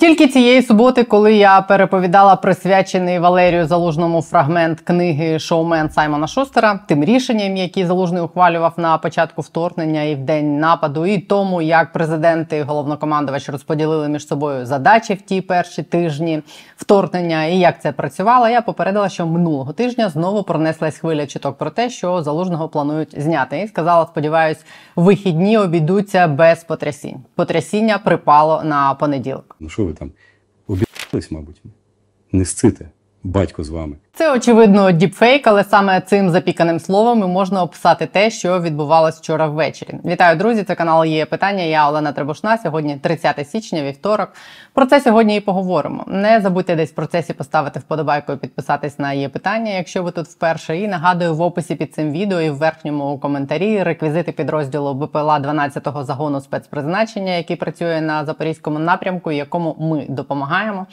Тільки цієї суботи, коли я переповідала присвячений Валерію Залужному фрагмент книги Шоумен Саймона Шустера, тим рішенням, які залужний ухвалював на початку вторгнення і в день нападу, і тому, як президенти і головнокомандувач розподілили між собою задачі в ті перші тижні вторгнення, і як це працювало, я попередила, що минулого тижня знову пронеслась хвиля чуток про те, що залужного планують зняти. І сказала, сподіваюсь, вихідні обійдуться без потрясінь. Потрясіння припало на понеділок. Ну що ви там обіцялись, мабуть? Не сците, батько з вами. Це очевидно діпфейк, але саме цим запіканим словом можна описати те, що відбувалось вчора ввечері. Вітаю, друзі! Це канал є питання. Я Олена Требушна. Сьогодні 30 січня, вівторок. Про це сьогодні і поговоримо. Не забудьте десь в процесі поставити вподобайку і підписатись на є питання, якщо ви тут вперше. І нагадую в описі під цим відео і в верхньому коментарі реквізити підрозділу БПЛА 12-го загону спецпризначення, який працює на запорізькому напрямку, якому ми допомагаємо.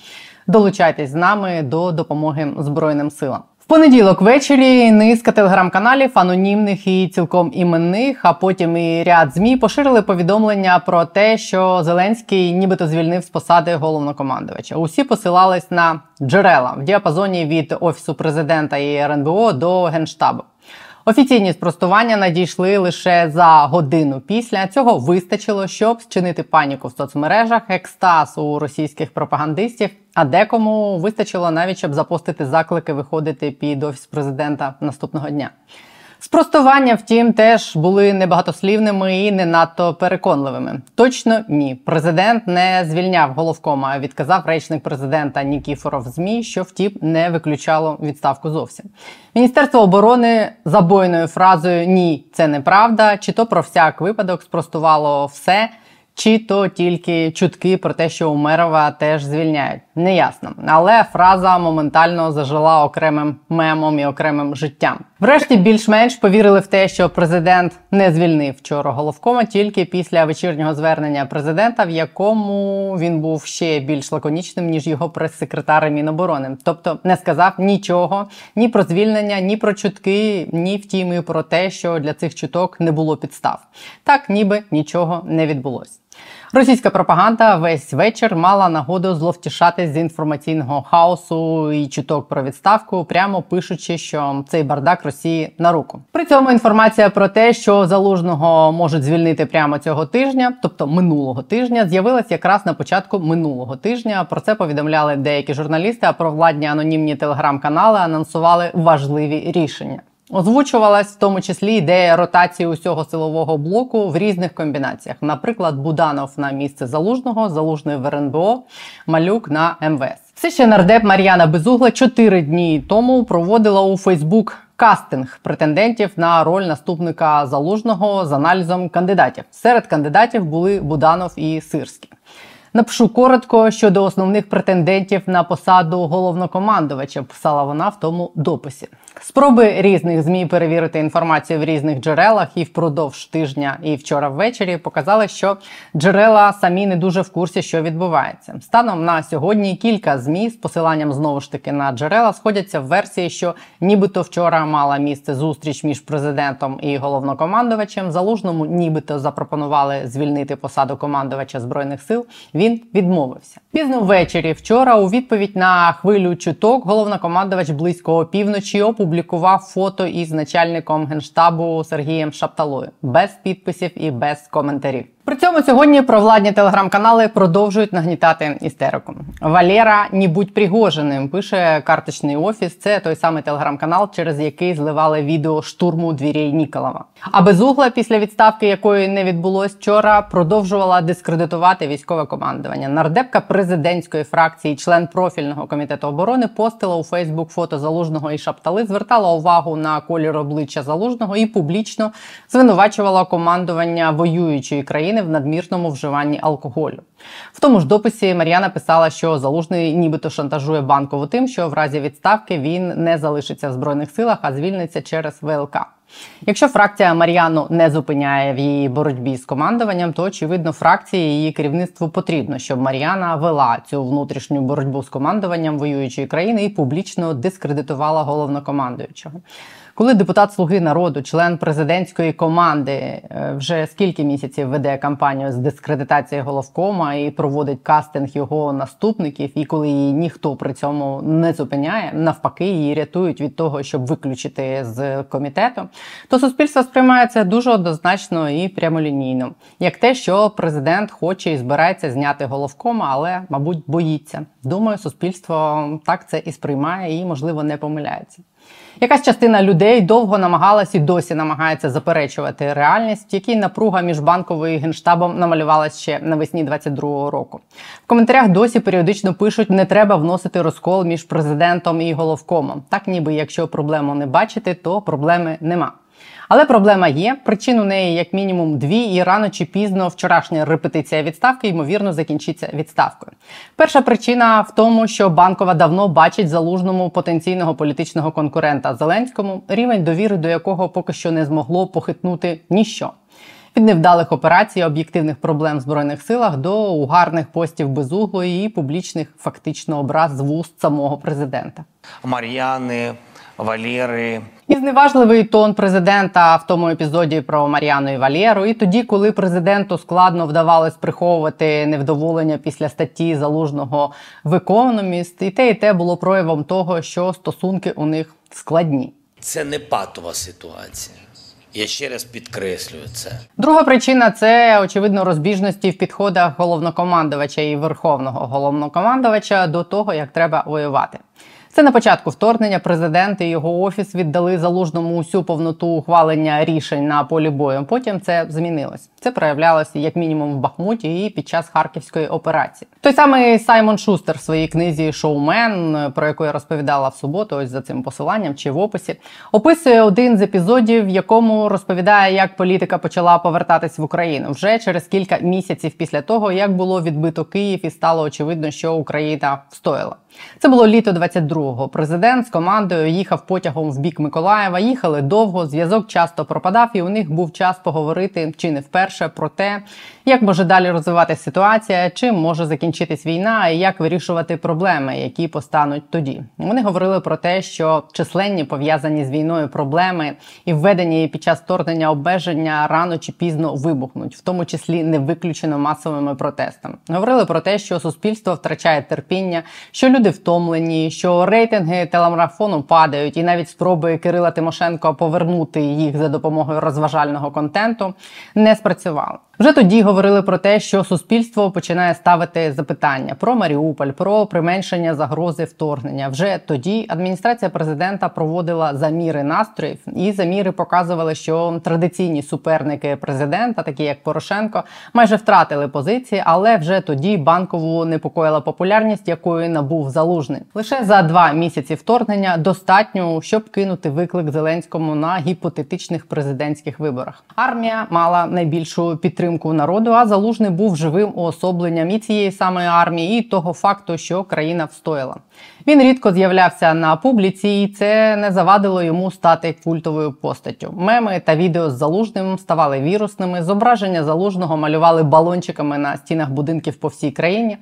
Долучайтесь з нами до допомоги Збройним силам. В понеділок ввечері низка телеграм-каналів анонімних і цілком іменних, а потім і ряд змі поширили повідомлення про те, що Зеленський нібито звільнив з посади головнокомандувача. Усі посилались на джерела в діапазоні від офісу президента і РНБО до генштабу. Офіційні спростування надійшли лише за годину після цього вистачило, щоб зчинити паніку в соцмережах, екстаз у російських пропагандистів. А декому вистачило навіть щоб запостити заклики виходити під офіс президента наступного дня. Спростування, втім, теж були небагатослівними і не надто переконливими. Точно ні. Президент не звільняв головкома, а відказав речник президента Нікіфоров змі, що втім не виключало відставку зовсім. Міністерство оборони забойною фразою Ні, це неправда, чи то про всяк випадок спростувало все чи то тільки чутки про те, що Умерова теж звільняють. Неясно. Але фраза моментально зажила окремим мемом і окремим життям. Врешті більш-менш повірили в те, що президент не звільнив вчора головкома тільки після вечірнього звернення президента, в якому він був ще більш лаконічним ніж його прес-секретар Міноборони. Тобто не сказав нічого ні про звільнення, ні про чутки, ні втім і про те, що для цих чуток не було підстав. Так ніби нічого не відбулось. Російська пропаганда весь вечір мала нагоду зловтішати з інформаційного хаосу і чуток про відставку, прямо пишучи, що цей бардак Росії на руку. При цьому інформація про те, що залужного можуть звільнити прямо цього тижня, тобто минулого тижня, з'явилась якраз на початку минулого тижня. Про це повідомляли деякі журналісти. А про владні анонімні телеграм-канали анонсували важливі рішення. Озвучувалась в тому числі ідея ротації усього силового блоку в різних комбінаціях. Наприклад, Буданов на місце залужного, залужний в РНБО, малюк на МВС. Це ще нардеп Мар'яна Безугла чотири дні тому проводила у Фейсбук кастинг претендентів на роль наступника залужного з аналізом кандидатів. Серед кандидатів були Буданов і Сирський. Напишу коротко щодо основних претендентів на посаду головнокомандувача. Писала вона в тому дописі. Спроби різних змі перевірити інформацію в різних джерелах і впродовж тижня, і вчора ввечері показали, що джерела самі не дуже в курсі, що відбувається. Станом на сьогодні кілька змі з посиланням знову ж таки на джерела сходяться в версії, що нібито вчора мала місце зустріч між президентом і головнокомандувачем. Залужному, нібито запропонували звільнити посаду командувача збройних сил. Він відмовився. Пізно ввечері вчора, у відповідь на хвилю чуток, головнокомандувач близького півночі опублікував фото із начальником генштабу Сергієм Шапталою без підписів і без коментарів. При цьому сьогодні провладні телеграм-канали продовжують нагнітати істерику. Валера не будь пригоженим, пише карточний офіс. Це той самий телеграм-канал, через який зливали відео штурму двірей Ніколова. А безугла, після відставки якої не відбулось вчора, продовжувала дискредитувати військове командування. Нардепка президентської фракції, член профільного комітету оборони, постила у Фейсбук фото залужного і шаптали, звертала увагу на колір обличчя залужного і публічно звинувачувала командування воюючої країни в надмірному вживанні алкоголю. В тому ж дописі Мар'яна писала, що залужний нібито шантажує банкову тим, що в разі відставки він не залишиться в збройних силах, а звільниться через ВЛК. Якщо фракція Мар'яну не зупиняє в її боротьбі з командуванням, то очевидно фракції її керівництву потрібно, щоб Мар'яна вела цю внутрішню боротьбу з командуванням воюючої країни і публічно дискредитувала головнокомандуючого. Коли депутат Слуги народу, член президентської команди, е, вже скільки місяців веде кампанію з дискредитації головкома і проводить кастинг його наступників, і коли її ніхто при цьому не зупиняє, навпаки, її рятують від того, щоб виключити з комітету, то суспільство сприймає це дуже однозначно і прямолінійно, як те, що президент хоче і збирається зняти головкома, але, мабуть, боїться. Думаю, суспільство так це і сприймає, і можливо не помиляється. Якась частина людей довго намагалась і досі намагається заперечувати реальність, якій напруга між банковою і генштабом намалювалася ще навесні 22-го року. В коментарях досі періодично пишуть: не треба вносити розкол між президентом і головкомом. Так, ніби якщо проблему не бачити, то проблеми нема. Але проблема є. Причин у неї як мінімум дві, і рано чи пізно вчорашня репетиція відставки ймовірно закінчиться відставкою. Перша причина в тому, що банкова давно бачить залужному потенційного політичного конкурента Зеленському, рівень довіри до якого поки що не змогло похитнути ніщо. Від невдалих операцій, об'єктивних проблем в збройних силах до угарних постів безуглої і публічних фактично образ з вуст самого президента. Мар'яни, Валєри. І зневажливий тон президента в тому епізоді про Мар'яну і Валєру. І тоді, коли президенту складно вдавалось приховувати невдоволення після статті залужного в економіст, і те, і те було проявом того, що стосунки у них складні. Це не патова ситуація. Я ще раз підкреслюю це. Друга причина це очевидно розбіжності в підходах головнокомандувача і верховного головнокомандувача до того, як треба воювати. Це на початку вторгнення президент і його офіс віддали залужному усю повноту ухвалення рішень на полі бою. Потім це змінилось. Це проявлялося як мінімум в Бахмуті і під час харківської операції. Той самий Саймон Шустер в своїй книзі Шоумен, про яку я розповідала в суботу, ось за цим посиланням чи в описі, описує один з епізодів, в якому розповідає, як політика почала повертатись в Україну вже через кілька місяців після того, як було відбито Київ, і стало очевидно, що Україна встояла. Це було літо 22-го. Президент з командою їхав потягом в бік Миколаєва. Їхали довго. Зв'язок часто пропадав, і у них був час поговорити чи не вперше про те, як може далі розвиватися ситуація, чим може закінчитись війна, і як вирішувати проблеми, які постануть тоді. Вони говорили про те, що численні пов'язані з війною проблеми і введені під час вторгнення обмеження рано чи пізно вибухнуть, в тому числі не виключено масовими протестами. Говорили про те, що суспільство втрачає терпіння, що люди втомлені, що рейтинги телемарафону падають, і навіть спроби Кирила Тимошенко повернути їх за допомогою розважального контенту не спрацювали. Вже тоді говорили про те, що суспільство починає ставити запитання про Маріуполь, про применшення загрози вторгнення. Вже тоді адміністрація президента проводила заміри настроїв, і заміри показували, що традиційні суперники президента, такі як Порошенко, майже втратили позиції, але вже тоді банкову непокоїла популярність, якою набув залужний. Лише за два місяці вторгнення достатньо, щоб кинути виклик Зеленському на гіпотетичних президентських виборах. Армія мала найбільшу підтримку підтримку народу. А залужний був живим уособленням і цієї самої армії, і того факту, що країна встояла. Він рідко з'являвся на публіці, і це не завадило йому стати культовою постаттю. Меми та відео з залужним ставали вірусними. Зображення залужного малювали балончиками на стінах будинків по всій країні.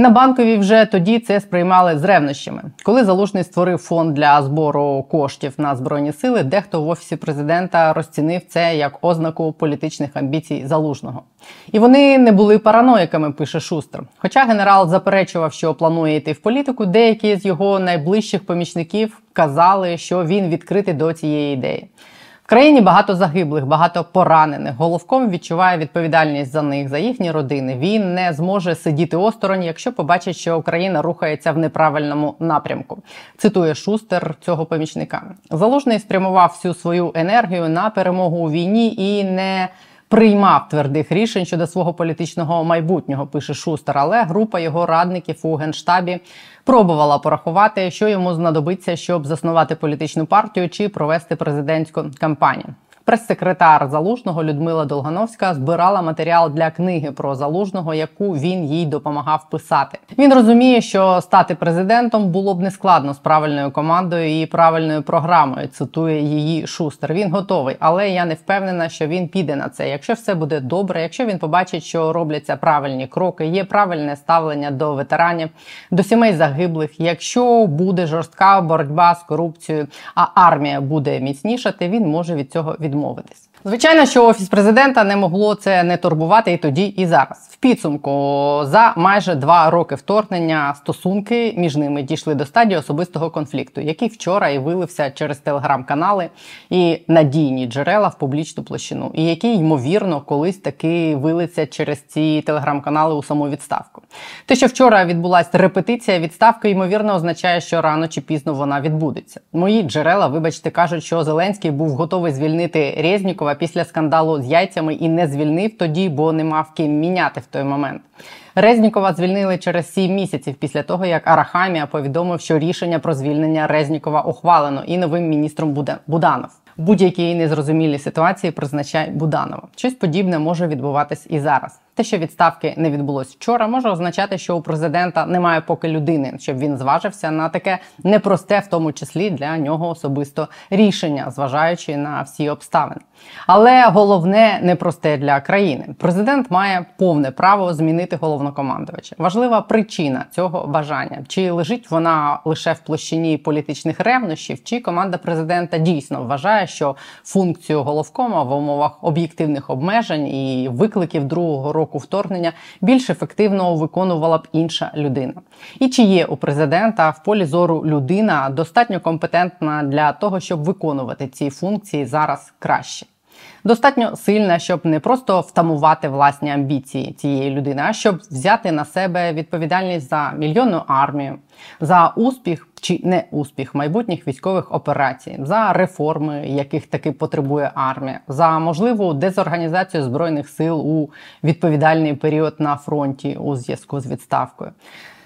На банковій вже тоді це сприймали з ревнощами. Коли залужний створив фонд для збору коштів на збройні сили, дехто в офісі президента розцінив це як ознаку політичних амбіцій залужного. І вони не були параноїками, пише Шустер. Хоча генерал заперечував, що планує йти в політику, деякі з його найближчих помічників казали, що він відкритий до цієї ідеї країні багато загиблих, багато поранених. Головком відчуває відповідальність за них, за їхні родини. Він не зможе сидіти осторонь, якщо побачить, що Україна рухається в неправильному напрямку. Цитує Шустер цього помічника. Залужний спрямував всю свою енергію на перемогу у війні і не приймав твердих рішень щодо свого політичного майбутнього. Пише Шустер, але група його радників у генштабі пробувала порахувати, що йому знадобиться, щоб заснувати політичну партію чи провести президентську кампанію. Прес-секретар залужного Людмила Долгановська збирала матеріал для книги про залужного, яку він їй допомагав писати. Він розуміє, що стати президентом було б нескладно з правильною командою і правильною програмою. Цитує її Шустер. Він готовий, але я не впевнена, що він піде на це. Якщо все буде добре, якщо він побачить, що робляться правильні кроки, є правильне ставлення до ветеранів, до сімей загиблих. Якщо буде жорстка боротьба з корупцією, а армія буде міцнішати, він може від цього відмовитись. Звичайно, що офіс президента не могло це не турбувати і тоді, і зараз. Підсумку за майже два роки вторгнення стосунки між ними дійшли до стадії особистого конфлікту, який вчора і вилився через телеграм-канали і надійні джерела в публічну площину, і який ймовірно колись таки вилиться через ці телеграм-канали у саму відставку. Те, що вчора відбулася репетиція відставки, ймовірно, означає, що рано чи пізно вона відбудеться. Мої джерела, вибачте, кажуть, що Зеленський був готовий звільнити Резнікова після скандалу з яйцями і не звільнив тоді, бо не мав ким міняти в той момент. Резнікова звільнили через сім місяців після того, як Арахамія повідомив, що рішення про звільнення Резнікова ухвалено, і новим міністром буде Буданов. Будь-якій незрозумілій ситуації призначай Буданова. Щось подібне може відбуватись і зараз. Те, що відставки не відбулось вчора, може означати, що у президента немає поки людини, щоб він зважився на таке непросте, в тому числі для нього особисто рішення, зважаючи на всі обставини. Але головне непросте для країни. Президент має повне право змінити головнокомандувача. Важлива причина цього бажання: чи лежить вона лише в площині політичних ревнощів, чи команда президента дійсно вважає, що функцію головкома в умовах об'єктивних обмежень і викликів другого року вторгнення більш ефективно виконувала б інша людина. І чи є у президента в полі зору людина достатньо компетентна для того, щоб виконувати ці функції зараз краще? Достатньо сильна, щоб не просто втамувати власні амбіції цієї людини, а щоб взяти на себе відповідальність за мільйонну армію, за успіх чи не успіх майбутніх військових операцій, за реформи, яких таки потребує армія, за можливу дезорганізацію збройних сил у відповідальний період на фронті у зв'язку з відставкою.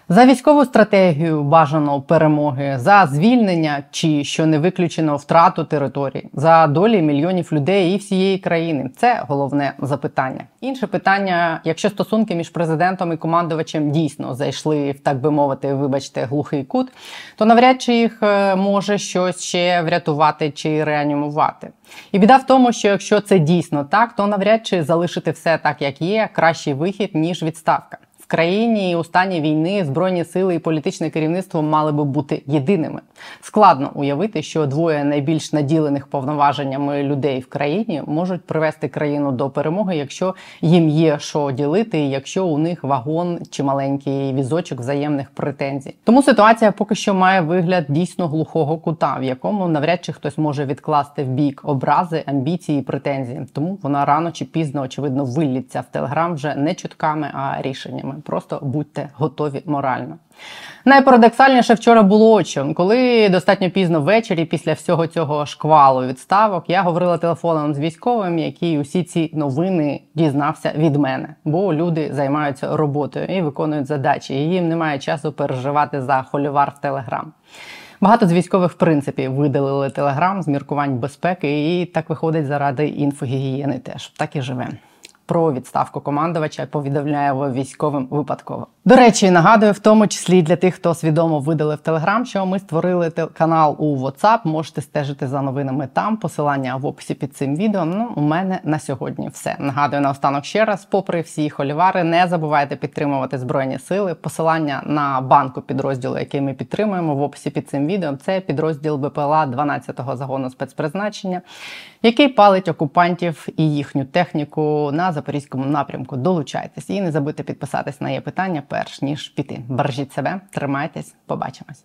За військову стратегію бажано перемоги, за звільнення чи що не виключено втрату території, за долі мільйонів людей і всієї країни це головне запитання. Інше питання: якщо стосунки між президентом і командувачем дійсно зайшли в так би мовити, вибачте, глухий кут, то навряд чи їх е, може щось ще врятувати чи реанімувати. І біда в тому, що якщо це дійсно так, то навряд чи залишити все так, як є, кращий вихід ніж відставка. Країні у стані війни збройні сили і політичне керівництво мали би бути єдиними. Складно уявити, що двоє найбільш наділених повноваженнями людей в країні можуть привести країну до перемоги, якщо їм є що ділити, якщо у них вагон чи маленький візочок взаємних претензій. Тому ситуація поки що має вигляд дійсно глухого кута, в якому навряд чи хтось може відкласти в бік образи, амбіції претензії. Тому вона рано чи пізно очевидно вилліться в телеграм вже не чутками, а рішеннями. Просто будьте готові морально. Найпарадоксальніше вчора було очі, коли достатньо пізно ввечері, після всього цього шквалу відставок, я говорила телефоном з військовим, який усі ці новини дізнався від мене, бо люди займаються роботою і виконують задачі. і Їм немає часу переживати за холівар в Телеграм. Багато з військових в принципі видалили телеграм з міркувань безпеки, і так виходить заради інфогігієни. Теж так і живе про відставку командувача повідомляє військовим випадково. До речі, нагадую, в тому числі для тих, хто свідомо видалив Телеграм, що ми створили канал у WhatsApp, Можете стежити за новинами там. Посилання в описі під цим відео. Ну, у мене на сьогодні все. Нагадую наостанок ще раз, попри всі холівари, не забувайте підтримувати збройні сили. Посилання на банку підрозділу, який ми підтримуємо в описі під цим відео. Це підрозділ БПЛА 12-го загону спецпризначення, який палить окупантів і їхню техніку на запорізькому напрямку. Долучайтесь і не забудьте підписатись на є питання перш ніж піти. Бережіть себе, тримайтесь, побачимось.